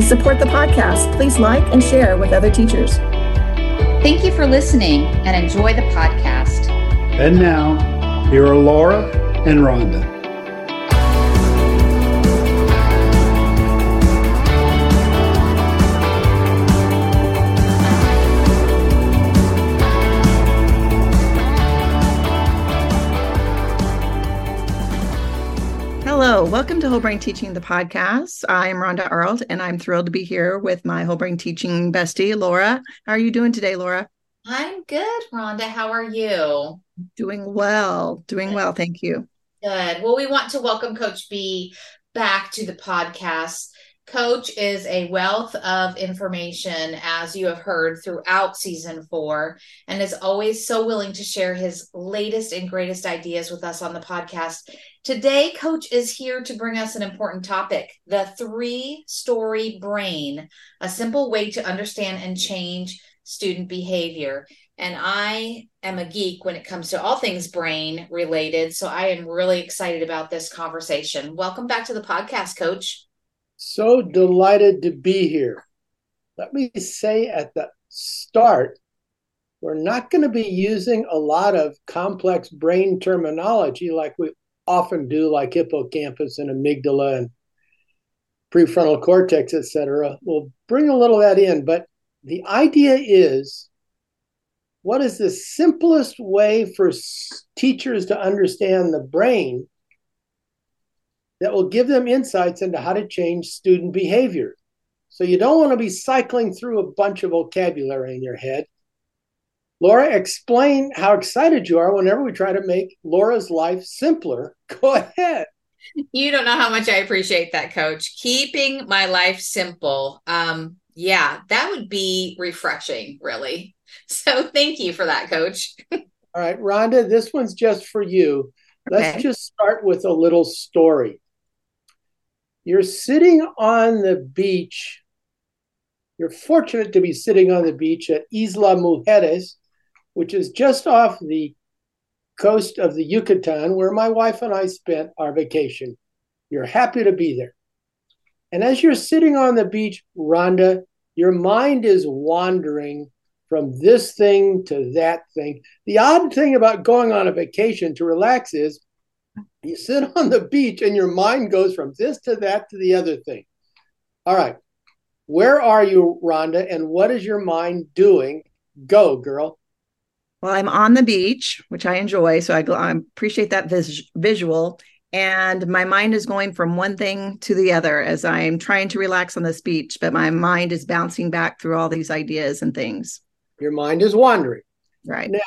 To support the podcast, please like and share with other teachers. Thank you for listening and enjoy the podcast. And now, here are Laura and Rhonda. Welcome to Whole Brain Teaching, the podcast. I am Rhonda Arlt, and I'm thrilled to be here with my Whole Brain Teaching bestie, Laura. How are you doing today, Laura? I'm good, Rhonda. How are you? Doing well, doing well. Thank you. Good. Well, we want to welcome Coach B back to the podcast. Coach is a wealth of information, as you have heard throughout season four, and is always so willing to share his latest and greatest ideas with us on the podcast. Today, Coach is here to bring us an important topic the three story brain, a simple way to understand and change student behavior. And I am a geek when it comes to all things brain related. So I am really excited about this conversation. Welcome back to the podcast, Coach. So delighted to be here. Let me say at the start, we're not going to be using a lot of complex brain terminology like we often do, like hippocampus and amygdala and prefrontal cortex, etc. We'll bring a little of that in, but the idea is what is the simplest way for teachers to understand the brain that will give them insights into how to change student behavior. So you don't want to be cycling through a bunch of vocabulary in your head. Laura, explain how excited you are whenever we try to make Laura's life simpler. Go ahead. You don't know how much I appreciate that, coach. Keeping my life simple. Um, yeah, that would be refreshing, really. So thank you for that, coach. All right, Rhonda, this one's just for you. Okay. Let's just start with a little story. You're sitting on the beach. You're fortunate to be sitting on the beach at Isla Mujeres, which is just off the coast of the Yucatan, where my wife and I spent our vacation. You're happy to be there. And as you're sitting on the beach, Rhonda, your mind is wandering from this thing to that thing. The odd thing about going on a vacation to relax is you sit on the beach and your mind goes from this to that to the other thing. All right. Where are you, Rhonda, and what is your mind doing? Go, girl. Well, I'm on the beach, which I enjoy. So I, I appreciate that vis- visual. And my mind is going from one thing to the other as I'm trying to relax on this beach, but my mind is bouncing back through all these ideas and things. Your mind is wandering. Right. Now,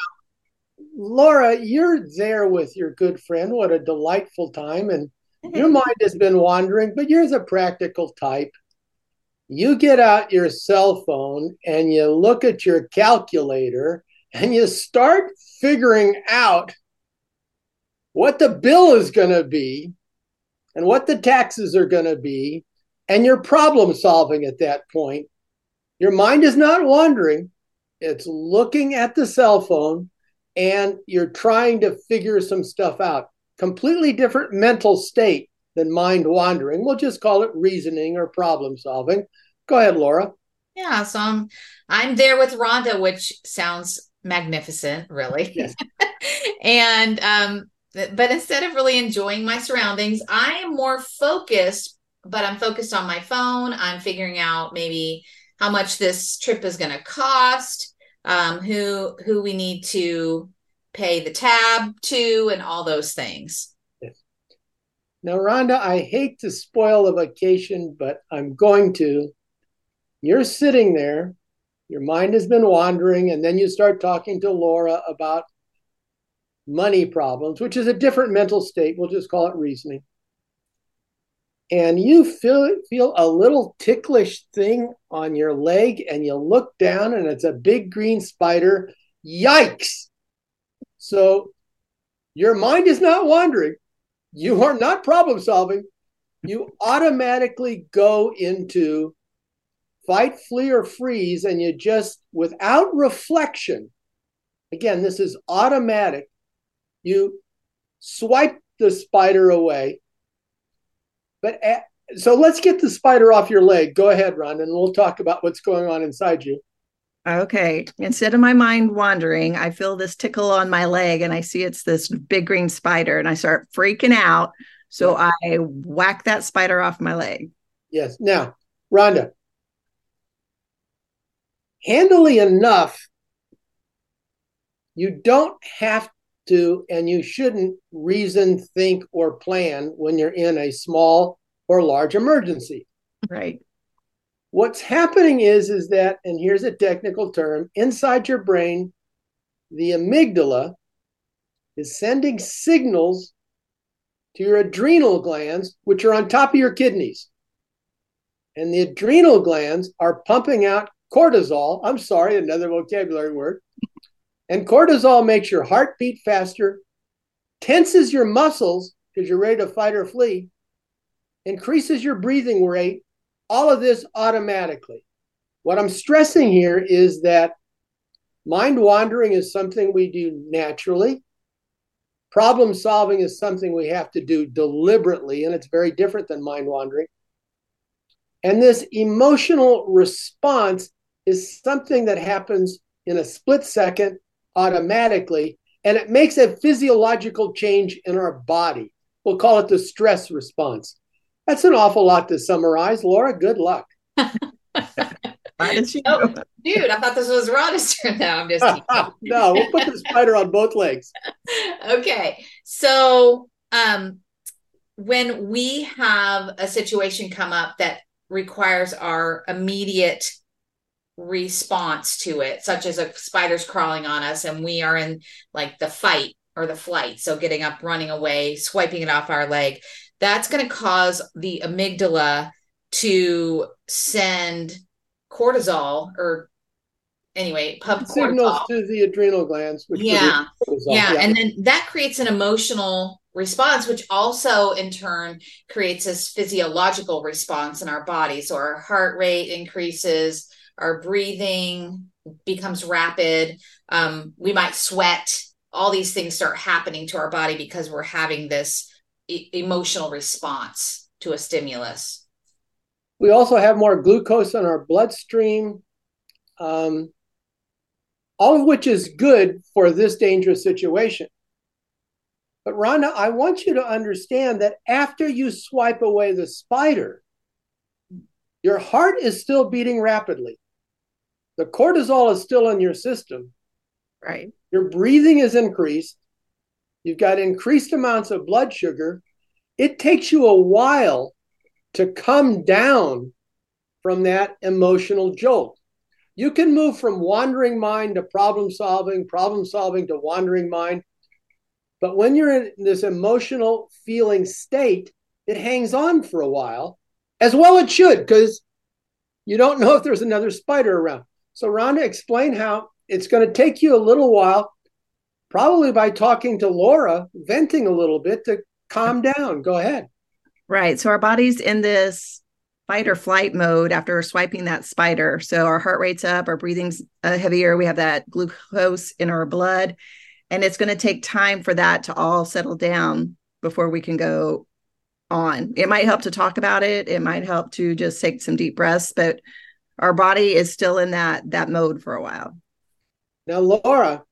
Laura, you're there with your good friend. What a delightful time. And your mind has been wandering, but you're the practical type. You get out your cell phone and you look at your calculator and you start figuring out what the bill is going to be and what the taxes are going to be. And you're problem solving at that point. Your mind is not wandering, it's looking at the cell phone and you're trying to figure some stuff out. Completely different mental state than mind wandering. We'll just call it reasoning or problem solving. Go ahead, Laura. Yeah, so I'm I'm there with Rhonda, which sounds magnificent, really. Yes. and um, but instead of really enjoying my surroundings, I am more focused, but I'm focused on my phone. I'm figuring out maybe how much this trip is going to cost um, who who we need to pay the tab to, and all those things. Yes. Now, Rhonda, I hate to spoil a vacation, but I'm going to. You're sitting there, your mind has been wandering, and then you start talking to Laura about money problems, which is a different mental state. We'll just call it reasoning. and you feel feel a little ticklish thing on your leg and you look down and it's a big green spider yikes so your mind is not wandering you are not problem solving you automatically go into fight flee or freeze and you just without reflection again this is automatic you swipe the spider away but at, so let's get the spider off your leg. Go ahead, Ron, and we'll talk about what's going on inside you. Okay. Instead of my mind wandering, I feel this tickle on my leg and I see it's this big green spider and I start freaking out. So I whack that spider off my leg. Yes. Now, Rhonda, handily enough, you don't have to and you shouldn't reason, think, or plan when you're in a small or large emergency. Right. What's happening is is that, and here's a technical term, inside your brain, the amygdala is sending signals to your adrenal glands, which are on top of your kidneys. And the adrenal glands are pumping out cortisol. I'm sorry, another vocabulary word. And cortisol makes your heart beat faster, tenses your muscles because you're ready to fight or flee, increases your breathing rate, all of this automatically. What I'm stressing here is that mind wandering is something we do naturally. Problem solving is something we have to do deliberately, and it's very different than mind wandering. And this emotional response is something that happens in a split second automatically, and it makes a physiological change in our body. We'll call it the stress response. That's an awful lot to summarize. Laura, good luck. oh, dude, I thought this was Rhonda's turn now. I'm just no, we'll put the spider on both legs. Okay. So um when we have a situation come up that requires our immediate response to it, such as a spider's crawling on us and we are in like the fight or the flight. So getting up, running away, swiping it off our leg, that's going to cause the amygdala to send cortisol or anyway pump signals cortisol. to the adrenal glands. yeah. yeah, yeah, and then that creates an emotional response, which also in turn creates this physiological response in our body. So our heart rate increases, our breathing becomes rapid. Um, we might sweat. All these things start happening to our body because we're having this e- emotional response to a stimulus. We also have more glucose in our bloodstream, um, all of which is good for this dangerous situation. But Rhonda, I want you to understand that after you swipe away the spider, your heart is still beating rapidly the cortisol is still in your system. Right. Your breathing is increased. You've got increased amounts of blood sugar. It takes you a while to come down from that emotional jolt. You can move from wandering mind to problem solving, problem solving to wandering mind. But when you're in this emotional feeling state, it hangs on for a while, as well it should, because you don't know if there's another spider around. So, Rhonda, explain how it's going to take you a little while, probably by talking to Laura, venting a little bit to calm down. Go ahead. Right. So, our body's in this fight or flight mode after swiping that spider. So, our heart rate's up, our breathing's uh, heavier, we have that glucose in our blood. And it's going to take time for that to all settle down before we can go on. It might help to talk about it. It might help to just take some deep breaths, but our body is still in that that mode for a while. Now, Laura,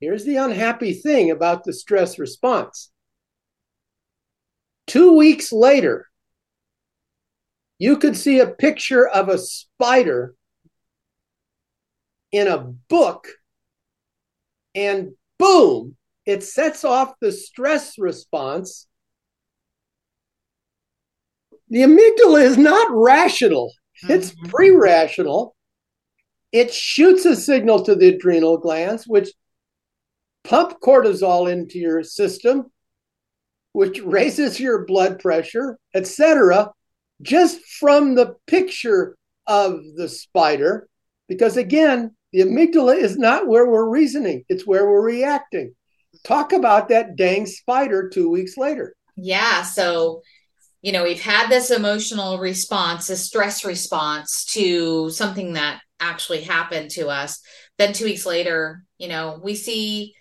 here's the unhappy thing about the stress response. Two weeks later, you could see a picture of a spider in a book, and boom, it sets off the stress response. The amygdala is not rational. It's mm-hmm. pre rational. It shoots a signal to the adrenal glands, which pump cortisol into your system. which raises your blood pressure, etc., just from the picture of the spider. Because again, the amygdala is not where we're reasoning, it's where we're reacting. Talk about that dang spider two weeks later. Yeah. So, you know, we've had this emotional response, a stress response to something that actually happened to us. Then two weeks later, you know, we see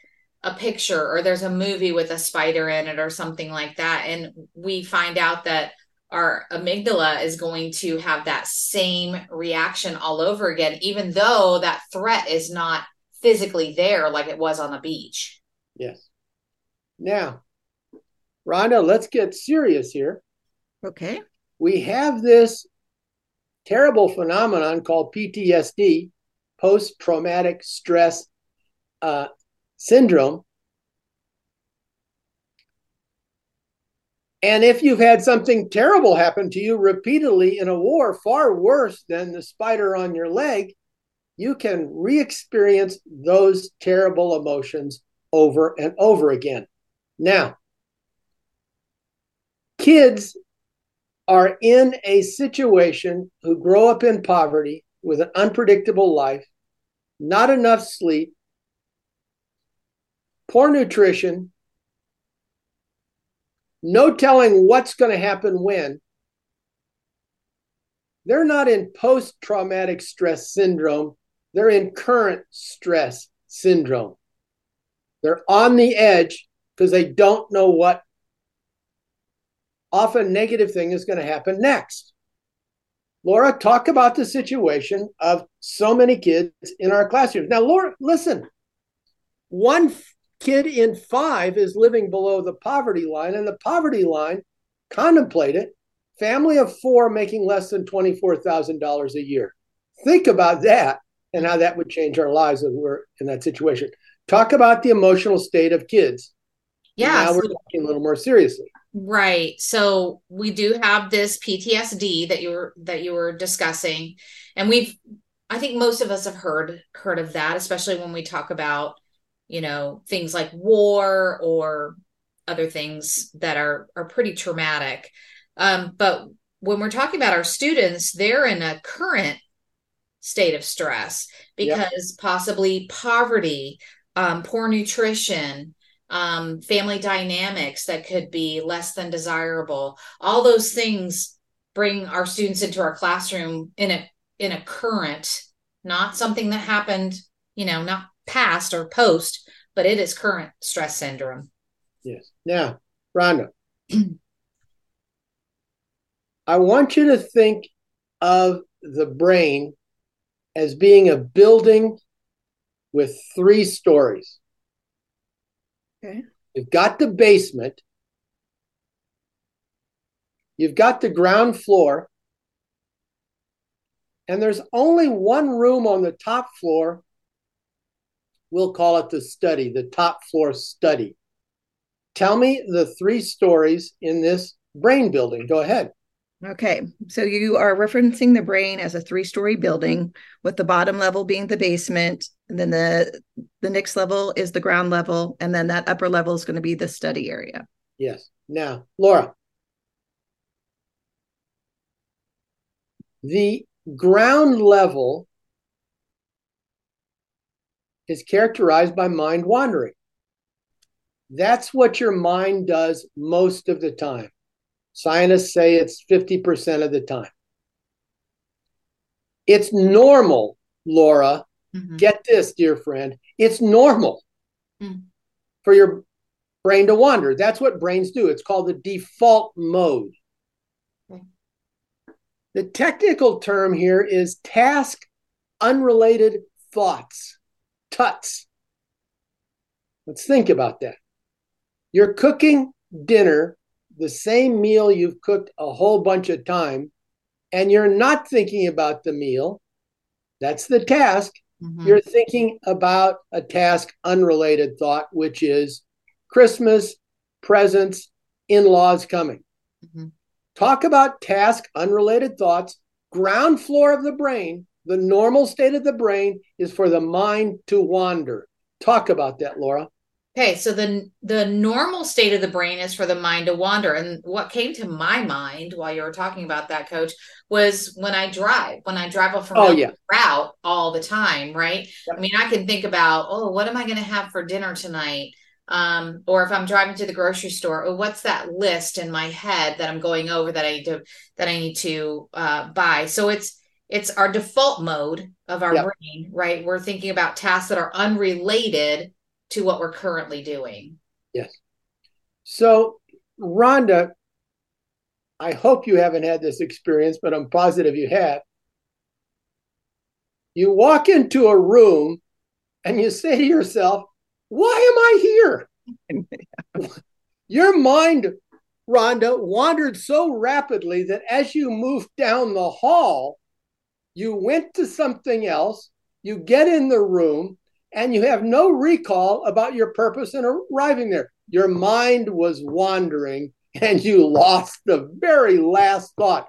a picture or there's a movie with a spider in it or something like that. And we find out that our amygdala is going to have that same reaction all over again, even though that threat is not physically there like it was on the beach. Yes. Now, Rhonda, let's get serious here. Okay. We have this terrible phenomenon called PTSD, post traumatic stress uh, syndrome. And if you've had something terrible happen to you repeatedly in a war, far worse than the spider on your leg, you can re experience those terrible emotions over and over again. Now, kids are in a situation who grow up in poverty with an unpredictable life, not enough sleep, poor nutrition, no telling what's going to happen when. They're not in post traumatic stress syndrome, they're in current stress syndrome. They're on the edge because they don't know what often negative thing is going to happen next. Laura, talk about the situation of so many kids in our classrooms. Now, Laura, listen, one kid in five is living below the poverty line, and the poverty line, contemplate it, family of four making less than $24,000 a year. Think about that and how that would change our lives if we're in that situation. Talk about the emotional state of kids. Yeah. Now we're talking a little more seriously. Right. So we do have this PTSD that you were that you were discussing, and we've I think most of us have heard heard of that, especially when we talk about you know things like war or other things that are are pretty traumatic. Um, but when we're talking about our students, they're in a current state of stress because yep. possibly poverty, um, poor nutrition, um, family dynamics that could be less than desirable. All those things bring our students into our classroom in a in a current, not something that happened, you know, not past or post, but it is current stress syndrome. Yes. Now, Rhonda, I want you to think of the brain as being a building with three stories. Okay. You've got the basement. You've got the ground floor. And there's only one room on the top floor. We'll call it the study, the top floor study. Tell me the three stories in this brain building. Go ahead. Okay, so you are referencing the brain as a three-story building, with the bottom level being the basement, and then the the next level is the ground level, and then that upper level is going to be the study area. Yes. Now, Laura, the ground level is characterized by mind wandering. That's what your mind does most of the time. Scientists say it's 50% of the time. It's normal, Laura. Mm-hmm. Get this, dear friend. It's normal mm. for your brain to wander. That's what brains do. It's called the default mode. Okay. The technical term here is task unrelated thoughts, TUTs. Let's think about that. You're cooking dinner the same meal you've cooked a whole bunch of time and you're not thinking about the meal, that's the task. Mm-hmm. You're thinking about a task unrelated thought, which is Christmas, presents, in laws coming. Mm-hmm. Talk about task unrelated thoughts. Ground floor of the brain, the normal state of the brain is for the mind to wander. Talk about that, Laura. Okay, so the the normal state of the brain is for the mind to wander. And what came to my mind while you were talking about that, coach, was when I drive, when I drive a familiar oh, yeah. route all the time, right? Yep. I mean, I can think about, oh, what am I going to have for dinner tonight? Um, or if I'm driving to the grocery store, oh, what's that list in my head that I'm going over that I need to that I need to uh, buy? So it's it's our default mode of our yep. brain, right? We're thinking about tasks that are unrelated to what we're currently doing. Yes. So, Rhonda, I hope you haven't had this experience, but I'm positive you have. You walk into a room and you say to yourself, Why am I here? Your mind, Rhonda, wandered so rapidly that as you moved down the hall, you went to something else, you get in the room, and you have no recall about your purpose in arriving there. Your mind was wandering and you lost the very last thought.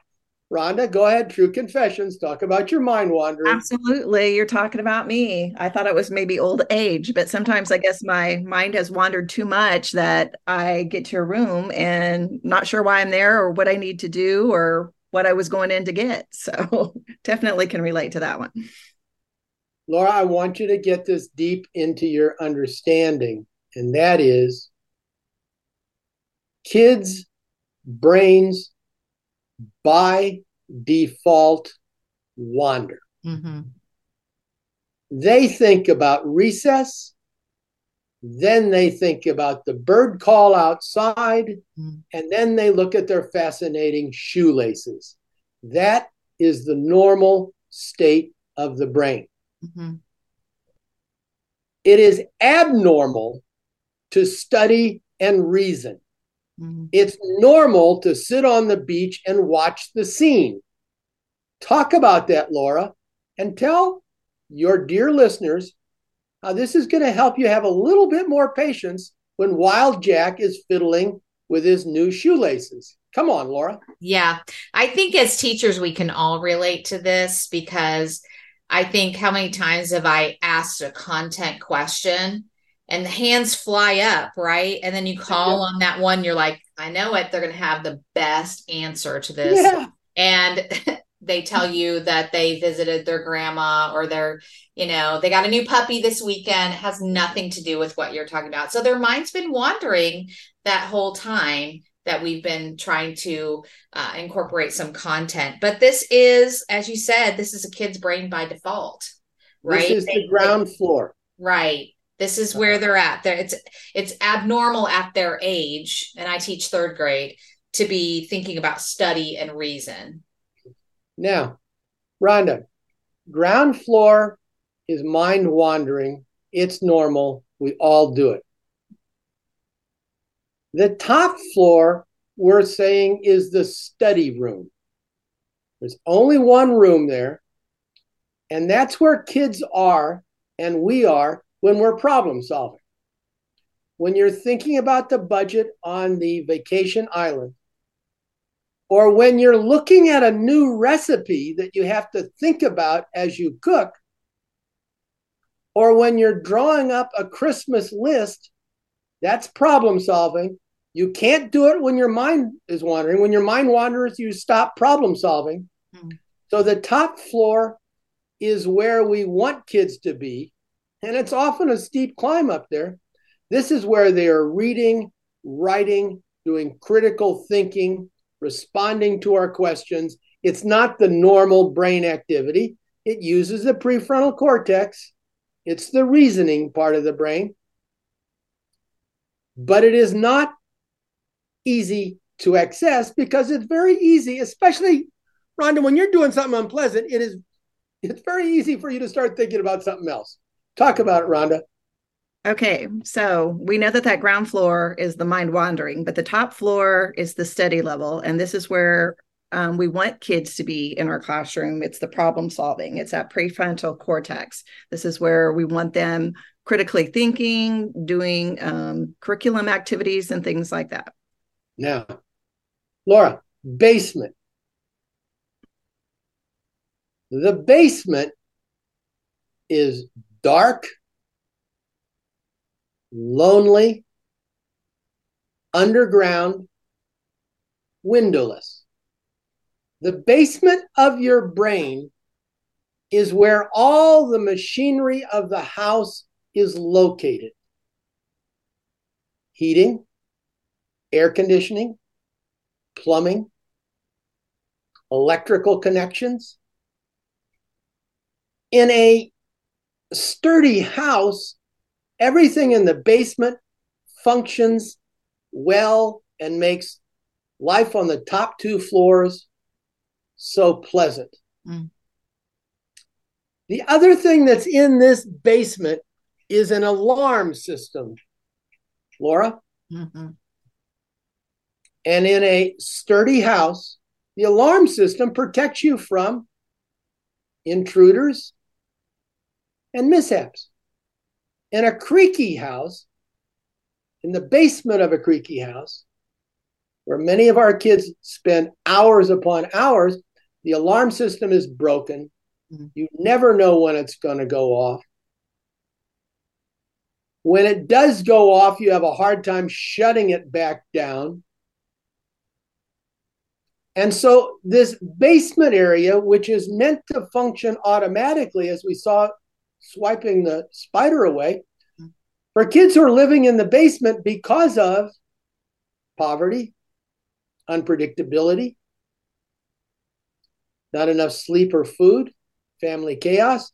Rhonda, go ahead. True confessions. Talk about your mind wandering. Absolutely. You're talking about me. I thought it was maybe old age, but sometimes I guess my mind has wandered too much that I get to a room and not sure why I'm there or what I need to do or what I was going in to get. So definitely can relate to that one. Laura, I want you to get this deep into your understanding, and that is kids' brains by default wander. Mm-hmm. They think about recess, then they think about the bird call outside, mm-hmm. and then they look at their fascinating shoelaces. That is the normal state of the brain. Mm-hmm. It is abnormal to study and reason. Mm-hmm. It's normal to sit on the beach and watch the scene. Talk about that, Laura, and tell your dear listeners how this is going to help you have a little bit more patience when Wild Jack is fiddling with his new shoelaces. Come on, Laura. Yeah. I think as teachers, we can all relate to this because I think how many times have I asked a content question and the hands fly up, right? And then you call on that one, you're like, I know it. They're going to have the best answer to this. Yeah. And they tell you that they visited their grandma or they're, you know, they got a new puppy this weekend. It has nothing to do with what you're talking about. So their mind's been wandering that whole time that we've been trying to uh, incorporate some content. But this is, as you said, this is a kid's brain by default, right? This is they, the ground they, floor, right? This is where they're at. There, it's it's abnormal at their age, and I teach third grade to be thinking about study and reason. Now, Rhonda, ground floor is mind wandering. It's normal. We all do it. The top floor, we're saying, is the study room. There's only one room there, and that's where kids are and we are when we're problem solving. When you're thinking about the budget on the vacation island, or when you're looking at a new recipe that you have to think about as you cook, or when you're drawing up a Christmas list that's problem solving. You can't do it when your mind is wandering. When your mind wanders, you stop problem solving. Mm. So the top floor is where we want kids to be. And it's often a steep climb up there. This is where they are reading, writing, doing critical thinking, responding to our questions. It's not the normal brain activity. It uses the prefrontal cortex. It's the reasoning part of the brain but it is not easy to access because it's very easy, especially Rhonda, when you're doing something unpleasant, it is it's very easy for you to start thinking about something else. Talk about it, Rhonda. Okay, so we know that that ground floor is the mind wandering, but the top floor is the study level, and this is where um, we want kids to be in our classroom. It's the problem solving. It's that prefrontal cortex. This is where we want them critically thinking, doing um, curriculum activities, and things like that. Now, Laura, basement. The basement is dark, lonely, underground, windowless. The basement of your brain is where all the machinery of the house is located heating, air conditioning, plumbing, electrical connections. In a sturdy house, everything in the basement functions well and makes life on the top two floors so pleasant. Mm. The other thing that's in this basement is an alarm system. Laura? Mm-hmm. And in a sturdy house, the alarm system protects you from intruders and mishaps. In a creaky house, in the basement of a creaky house, where many of our kids spend hours upon hours, the alarm system is broken. Mm-hmm. You never know when it's going to go off. When it does go off, you have a hard time shutting it back down. And so, this basement area, which is meant to function automatically, as we saw swiping the spider away, for kids who are living in the basement because of poverty, unpredictability, not enough sleep or food, family chaos.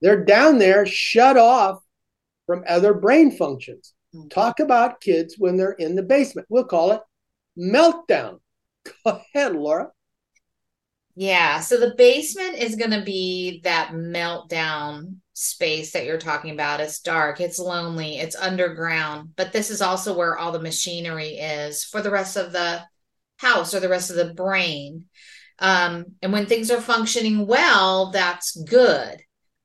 They're down there shut off from other brain functions. Mm-hmm. Talk about kids when they're in the basement. We'll call it meltdown. Go ahead, Laura. Yeah. So the basement is going to be that meltdown space that you're talking about. It's dark, it's lonely, it's underground, but this is also where all the machinery is for the rest of the house or the rest of the brain. Um, and when things are functioning well, that's good.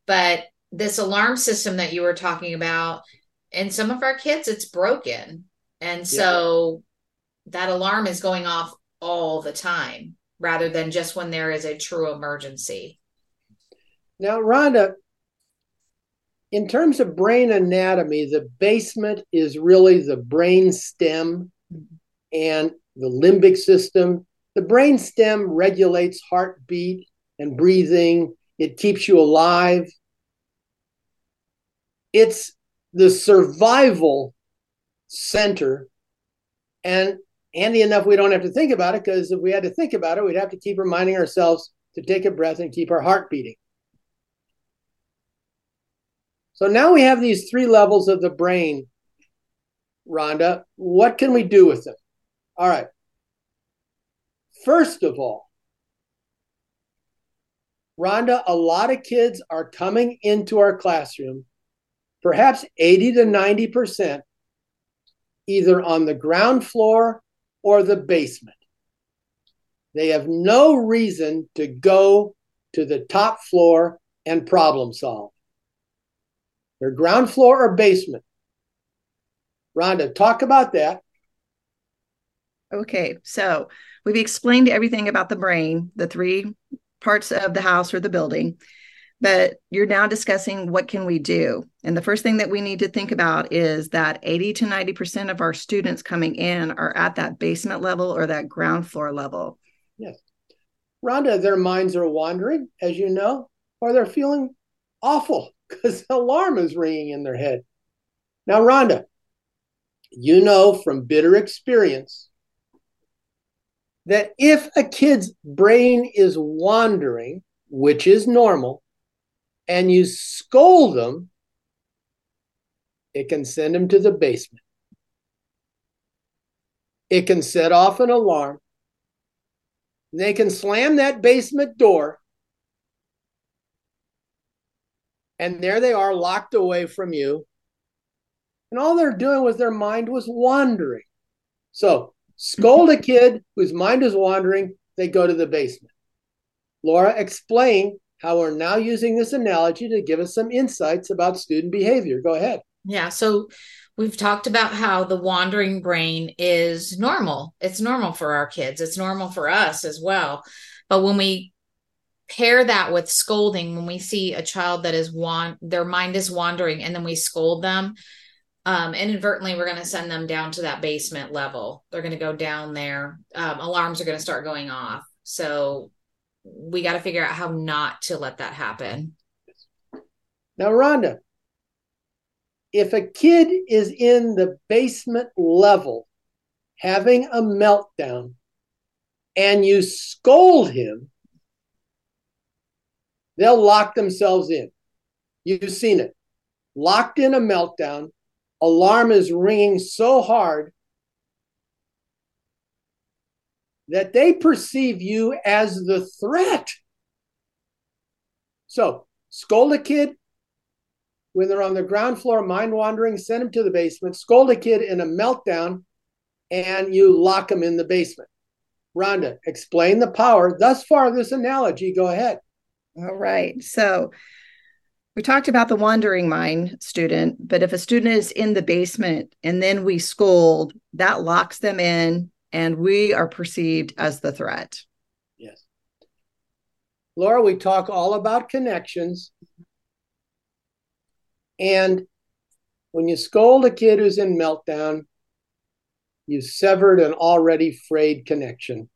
But this alarm system that you were talking about, in some of our kids, it's broken. And so yeah. that alarm is going off all the time rather than just when there is a true emergency. Now, Rhonda, in terms of brain anatomy, the basement is really the brain stem and the limbic system. The brain stem regulates heartbeat and breathing, it keeps you alive. It's the survival center. And handy enough, we don't have to think about it because if we had to think about it, we'd have to keep reminding ourselves to take a breath and keep our heart beating. So now we have these three levels of the brain, Rhonda. What can we do with them? All right. First of all, Rhonda, a lot of kids are coming into our classroom, perhaps 80 to 90%, either on the ground floor or the basement. They have no reason to go to the top floor and problem solve. They're ground floor or basement. Rhonda, talk about that. Okay, so we've explained everything about the brain, the three parts of the house or the building, but you're now discussing what can we do. And the first thing that we need to think about is that 80 to 90% of our students coming in are at that basement level or that ground floor level. Yes. Rhonda, their minds are wandering, as you know, or they're feeling awful because the alarm is ringing in their head. Now, Rhonda, you know from bitter experience that if a kid's brain is wandering, which is normal, and you scold them, it can send them to the basement. It can set off an alarm. They can slam that basement door And there they are, locked away from you. And all they're doing was their mind was wandering. So, scold a kid whose mind is wandering, they go to the basement. Laura, explain how we're now using this analogy to give us some insights about student behavior. Go ahead. Yeah. So, we've talked about how the wandering brain is normal. It's normal for our kids, it's normal for us as well. But when we pair that with scolding when we see a child that is want their mind is wandering and then we scold them um, inadvertently we're going to send them down to that basement level they're going to go down there um, alarms are going to start going off so we got to figure out how not to let that happen now rhonda if a kid is in the basement level having a meltdown and you scold him they'll lock themselves in. You've seen it. Locked in a meltdown, alarm is ringing so hard that they perceive you as the threat. So, scold a kid when they're on the ground floor, mind wandering, send them to the basement, scold a kid in a meltdown, and you lock them in the basement. Rhonda, explain the power. Thus far, this analogy, go ahead. All right. So we talked about the wandering mind student, but if a student is in the basement and then we scold, that locks them in and we are perceived as the threat. Yes. Laura, we talk all about connections. And when you scold a kid who's in meltdown, you've severed an already frayed connection.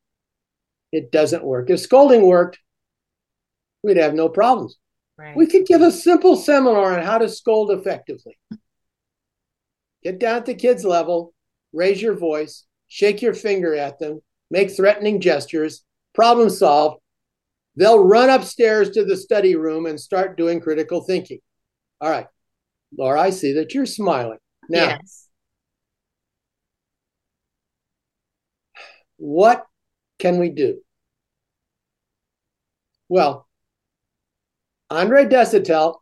It doesn't work. If scolding worked, we'd have no problems. Right. We could give a simple seminar on how to scold effectively. Get down at the kids' level, raise your voice, shake your finger at them, make threatening gestures, problem solve. They'll run upstairs to the study room and start doing critical thinking. All right. Laura, I see that you're smiling. Now, yes. what can we do? Well, Andre Desautels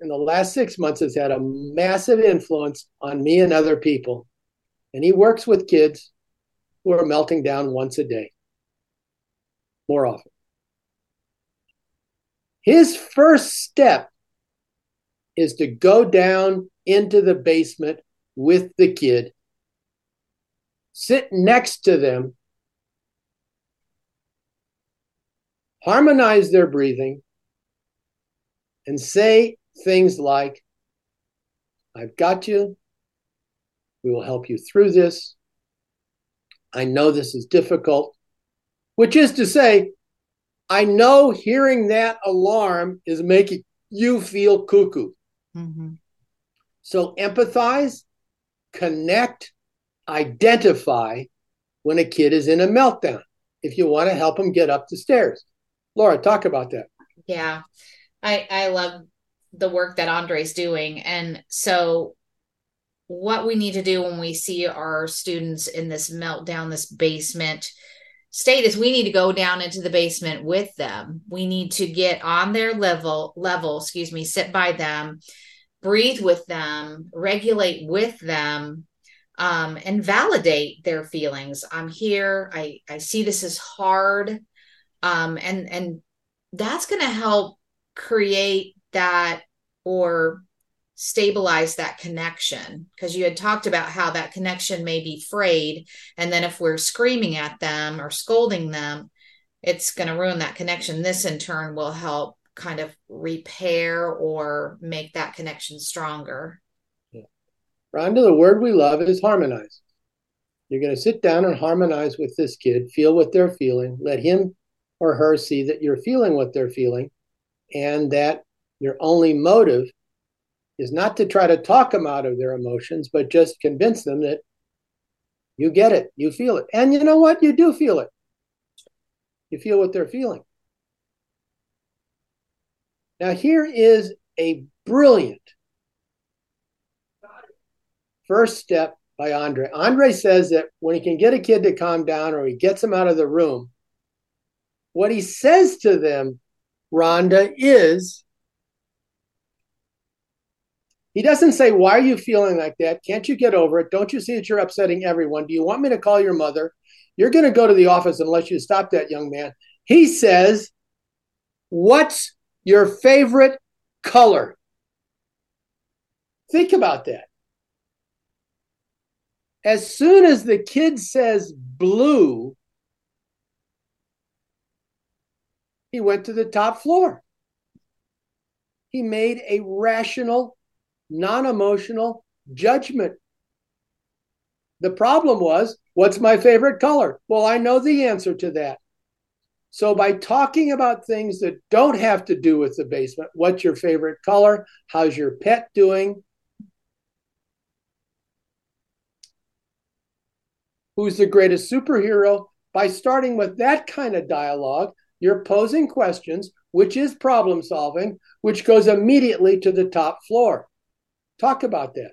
in the last six months has had a massive influence on me and other people. And he works with kids who are melting down once a day, more often. His first step is to go down into the basement with the kid, sit next to them, harmonize their breathing, and say things like, I've got you. We will help you through this. I know this is difficult, which is to say, I know hearing that alarm is making you feel cuckoo. Mm-hmm. So empathize, connect, identify when a kid is in a meltdown if you want to help them get up the stairs. Laura, talk about that. Yeah. I I love the work that Andre's doing. And so what we need to do when we see our students in this meltdown, this basement state is we need to go down into the basement with them. We need to get on their level, level, excuse me, sit by them, breathe with them, regulate with them, um, and validate their feelings. I'm here. I, I see this is hard. Um, and, and that's going to help create that or stabilize that connection. Because you had talked about how that connection may be frayed and then if we're screaming at them or scolding them it's going to ruin that connection. This in turn will help kind of repair or make that connection stronger. Yeah. rhonda the word we love is harmonize. You're going to sit down and harmonize with this kid feel what they're feeling let him or her see that you're feeling what they're feeling and that your only motive is not to try to talk them out of their emotions, but just convince them that you get it, you feel it. And you know what? You do feel it. You feel what they're feeling. Now, here is a brilliant first step by Andre. Andre says that when he can get a kid to calm down or he gets them out of the room, what he says to them Rhonda, is he doesn't say, Why are you feeling like that? Can't you get over it? Don't you see that you're upsetting everyone? Do you want me to call your mother? You're going to go to the office unless you stop that young man. He says, What's your favorite color? Think about that. As soon as the kid says blue, He went to the top floor. He made a rational, non emotional judgment. The problem was, what's my favorite color? Well, I know the answer to that. So, by talking about things that don't have to do with the basement, what's your favorite color? How's your pet doing? Who's the greatest superhero? By starting with that kind of dialogue, you're posing questions, which is problem solving, which goes immediately to the top floor. Talk about that.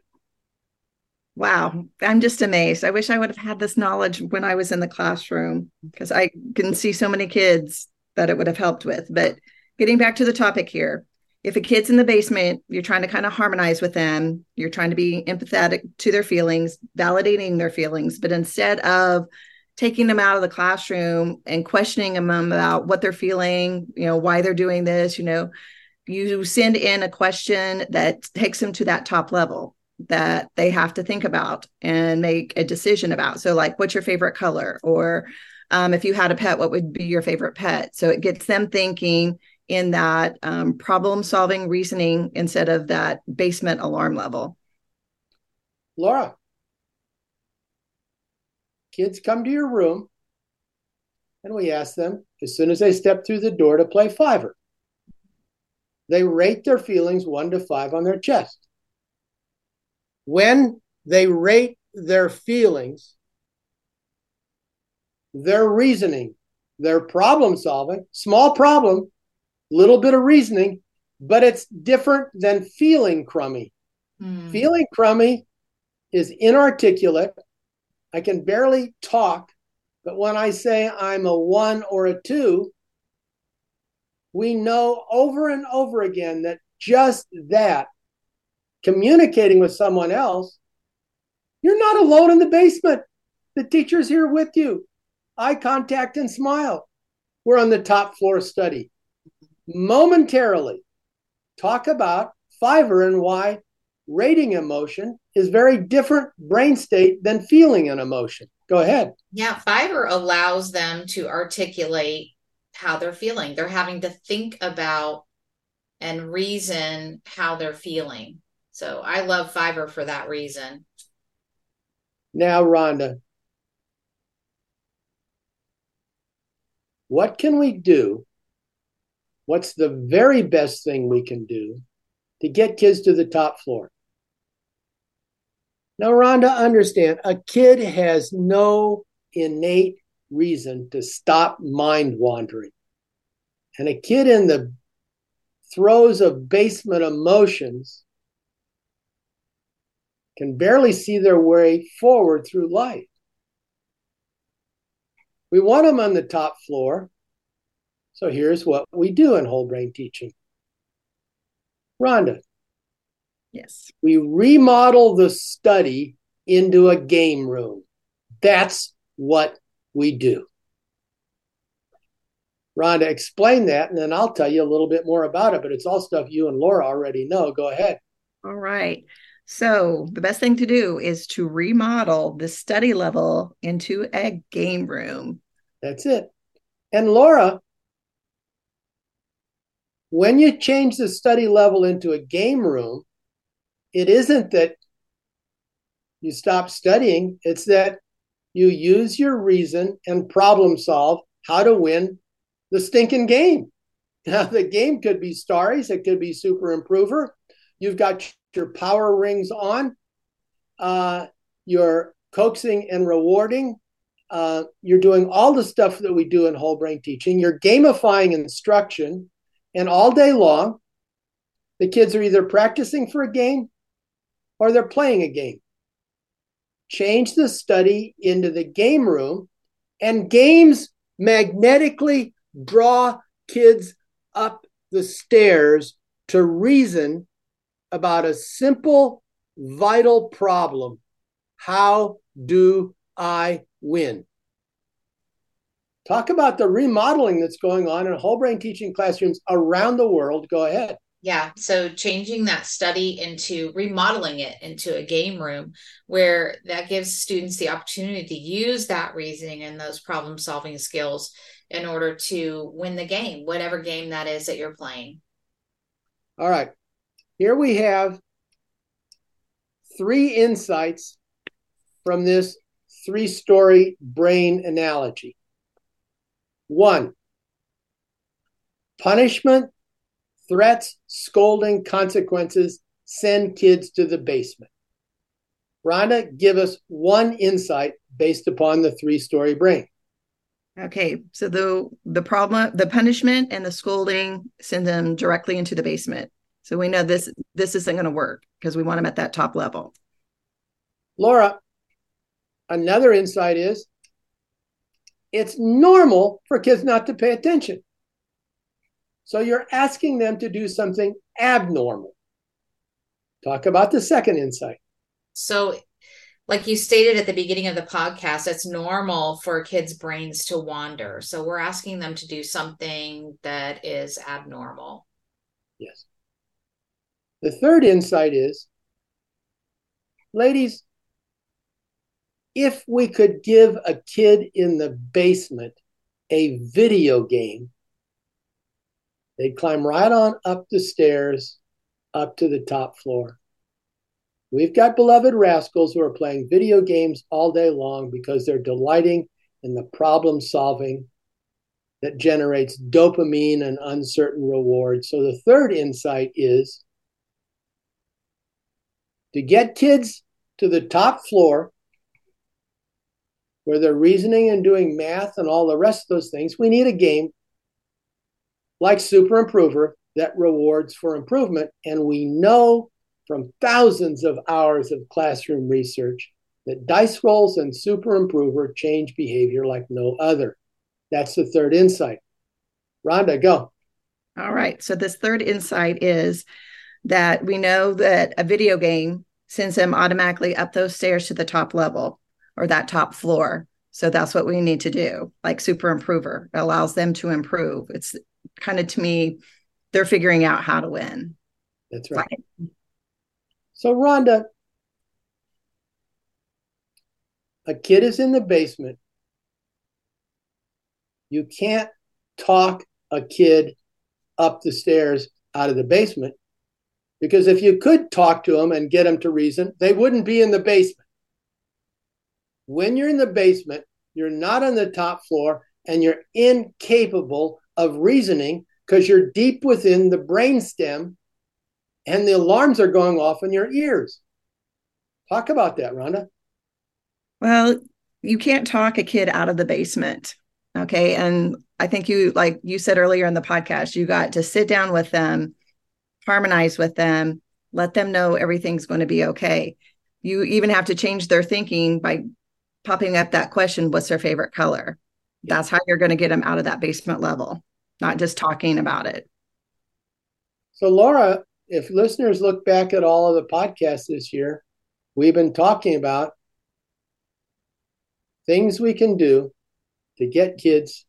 Wow, I'm just amazed. I wish I would have had this knowledge when I was in the classroom because I can see so many kids that it would have helped with. But getting back to the topic here, if a kid's in the basement, you're trying to kind of harmonize with them, you're trying to be empathetic to their feelings, validating their feelings, but instead of taking them out of the classroom and questioning them about what they're feeling, you know, why they're doing this, you know, you send in a question that takes them to that top level that they have to think about and make a decision about. So, like, what's your favorite color? Or um, if you had a pet, what would be your favorite pet? So it gets them thinking in that um, problem solving reasoning instead of that basement alarm level. Laura, kids come to your room and we ask them as soon as they step through the door to play fiver. They rate their feelings one to five on their chest. When they rate their feelings, their reasoning, their problem solving, small problem, little bit of reasoning, but it's different than feeling crummy. Mm. Feeling crummy is inarticulate I can barely talk, but when I say I'm a one or a two, we know over and over again that just that, communicating with someone else, you're not alone in the basement. The teacher's here with you. Eye contact and smile. We're on the top floor study. Momentarily, talk about Fiver and why rating emotion is very different brain state than feeling an emotion. Go ahead. Yeah, fiver allows them to articulate how they're feeling. They're having to think about and reason how they're feeling. So I love fiver for that reason. Now, Rhonda, what can we do? What's the very best thing we can do to get kids to the top floor? Now, Rhonda, understand a kid has no innate reason to stop mind wandering. And a kid in the throes of basement emotions can barely see their way forward through life. We want them on the top floor. So here's what we do in whole brain teaching. Rhonda, Yes. We remodel the study into a game room. That's what we do. Rhonda, explain that, and then I'll tell you a little bit more about it. But it's all stuff you and Laura already know. Go ahead. All right. So, the best thing to do is to remodel the study level into a game room. That's it. And Laura, when you change the study level into a game room, it isn't that you stop studying, it's that you use your reason and problem solve how to win the stinking game. Now, the game could be Starries, it could be Super Improver. You've got your power rings on, uh, you're coaxing and rewarding. Uh, you're doing all the stuff that we do in whole brain teaching. You're gamifying instruction, and all day long, the kids are either practicing for a game or they're playing a game. Change the study into the game room, and games magnetically draw kids up the stairs to reason about a simple, vital problem. How do I win? Talk about the remodeling that's going on in whole brain teaching classrooms around the world. Go ahead. Yeah. So changing that study into remodeling it into a game room where that gives students the opportunity to use that reasoning and those problem solving skills in order to win the game, whatever game that is that you're playing. All right. Here we have three insights from this three story brain analogy. One, punishment, threats, scolding, consequences send kids to the basement. Rhonda, give us one insight based upon the three story brain. Okay, so the the problem, the punishment and the scolding send them directly into the basement. So we know this this isn't going to work because we want them at that top level. Laura, another insight is it's normal for kids not to pay attention. So you're asking them to do something abnormal. Talk about the second insight. So, like you stated at the beginning of the podcast, it's normal for kids' brains to wander. So, we're asking them to do something that is abnormal. Yes. The third insight is ladies, if we could give a kid in the basement a video game, they'd climb right on up the stairs up to the top floor. We've got beloved rascals who are playing video games all day long because they're delighting in the problem solving that generates dopamine and uncertain reward. So the third insight is to get kids to the top floor where they're reasoning and doing math and all the rest of those things, we need a game like Super Improver that rewards for improvement. And we know from thousands of hours of classroom research that dice rolls and Super Improver change behavior like no other. That's the third insight. Rhonda, go. All right. So, this third insight is that we know that a video game sends them automatically up those stairs to the top level or that top floor. So that's what we need to do, like Super Improver. Allows them to improve. It's kind of to me, they're figuring out how to win. That's right. right. So, Rhonda, a kid is in the basement. You can't talk a kid up the stairs out of the basement because if you could talk to them and get them to reason, they wouldn't be in the basement. When you're in the basement, you're not on the top floor and you're incapable of reasoning because you're deep within the brain stem and the alarms are going off in your ears. Talk about that, Rhonda. Well, you can't talk a kid out of the basement. Okay. And I think you, like you said earlier in the podcast, you got to sit down with them, harmonize with them, let them know everything's going to be okay. You even have to change their thinking by popping up that question what's their favorite color? That's how you're going to get them out of that basement level not just talking about it. So, Laura, if listeners look back at all of the podcasts this year, we've been talking about things we can do to get kids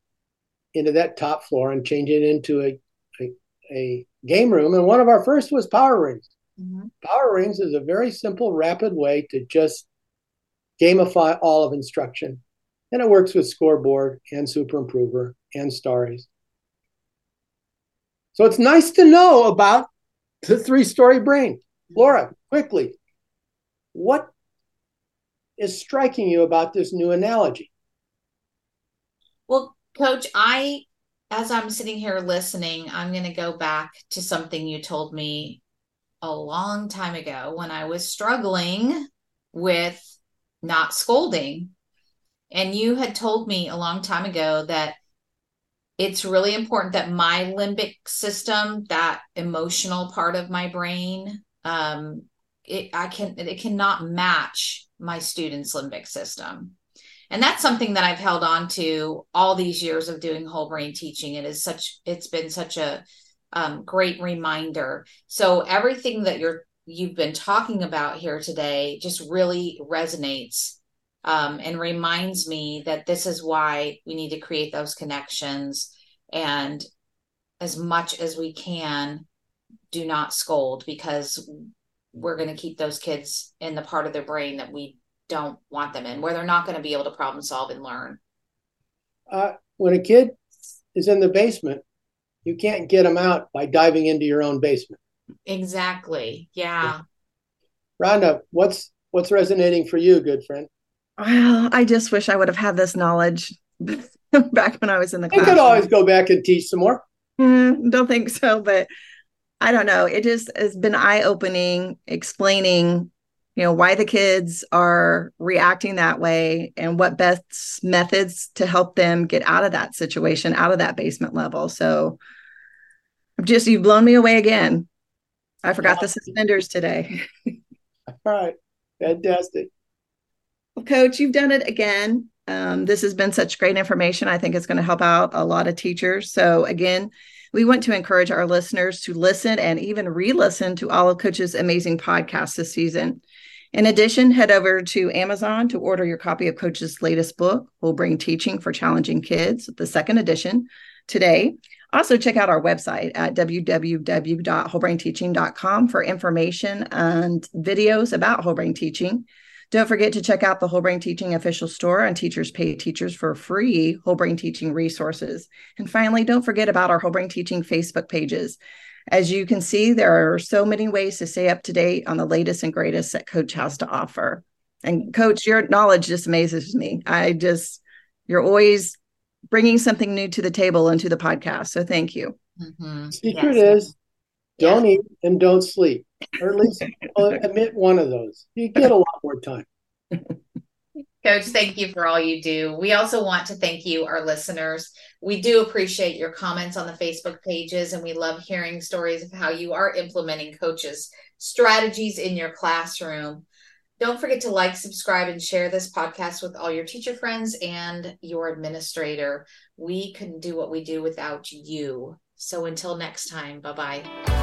into that top floor and change it into a, a, a game room. And one of our first was Power Rings. Mm-hmm. Power Rings is a very simple, rapid way to just gamify all of instruction. And it works with Scoreboard and Super Improver and Stories. So it's nice to know about the three story brain. Laura, quickly, what is striking you about this new analogy? Well, coach, I, as I'm sitting here listening, I'm going to go back to something you told me a long time ago when I was struggling with not scolding. And you had told me a long time ago that it's really important that my limbic system, that emotional part of my brain, um, it I can it cannot match my students' limbic system. And that's something that I've held on to all these years of doing whole brain teaching. It is such it's been such a um, great reminder. So everything that you're you've been talking about here today just really resonates um, and reminds me that this is why we need to create those connections and as much as we can do not scold because we're going to keep those kids in the part of their brain that we don't want them in, where they're not going to be able to problem solve and learn. Uh, when a kid is in the basement, you can't get them out by diving into your own basement. Exactly. Yeah. Rhonda, what's what's resonating for you, good friend? Well, I just wish I would have had this knowledge back when I was in the class. You could always go back and teach some more. Mm, don't think so, but I don't know. It just has been eye opening, explaining, you know, why the kids are reacting that way and what best methods to help them get out of that situation, out of that basement level. So just you've blown me away again. I forgot the suspenders today. All right. Fantastic. Well, Coach, you've done it again. Um, this has been such great information. I think it's going to help out a lot of teachers. So, again, we want to encourage our listeners to listen and even re listen to all of Coach's amazing podcasts this season. In addition, head over to Amazon to order your copy of Coach's latest book, Whole Brain Teaching for Challenging Kids, the second edition, today. Also, check out our website at www.wholebrainteaching.com for information and videos about whole brain teaching. Don't forget to check out the Whole Brain Teaching official store on Teachers Pay Teachers for free whole brain teaching resources. And finally, don't forget about our Whole Brain Teaching Facebook pages. As you can see, there are so many ways to stay up to date on the latest and greatest that Coach has to offer. And Coach, your knowledge just amazes me. I just, you're always bringing something new to the table and to the podcast. So thank you. Mm-hmm. Secret yes. is don't yeah. eat and don't sleep or at least admit one of those. You get a lot more time. Coach, thank you for all you do. We also want to thank you, our listeners. We do appreciate your comments on the Facebook pages, and we love hearing stories of how you are implementing coaches' strategies in your classroom. Don't forget to like, subscribe, and share this podcast with all your teacher friends and your administrator. We couldn't do what we do without you. So until next time, bye bye.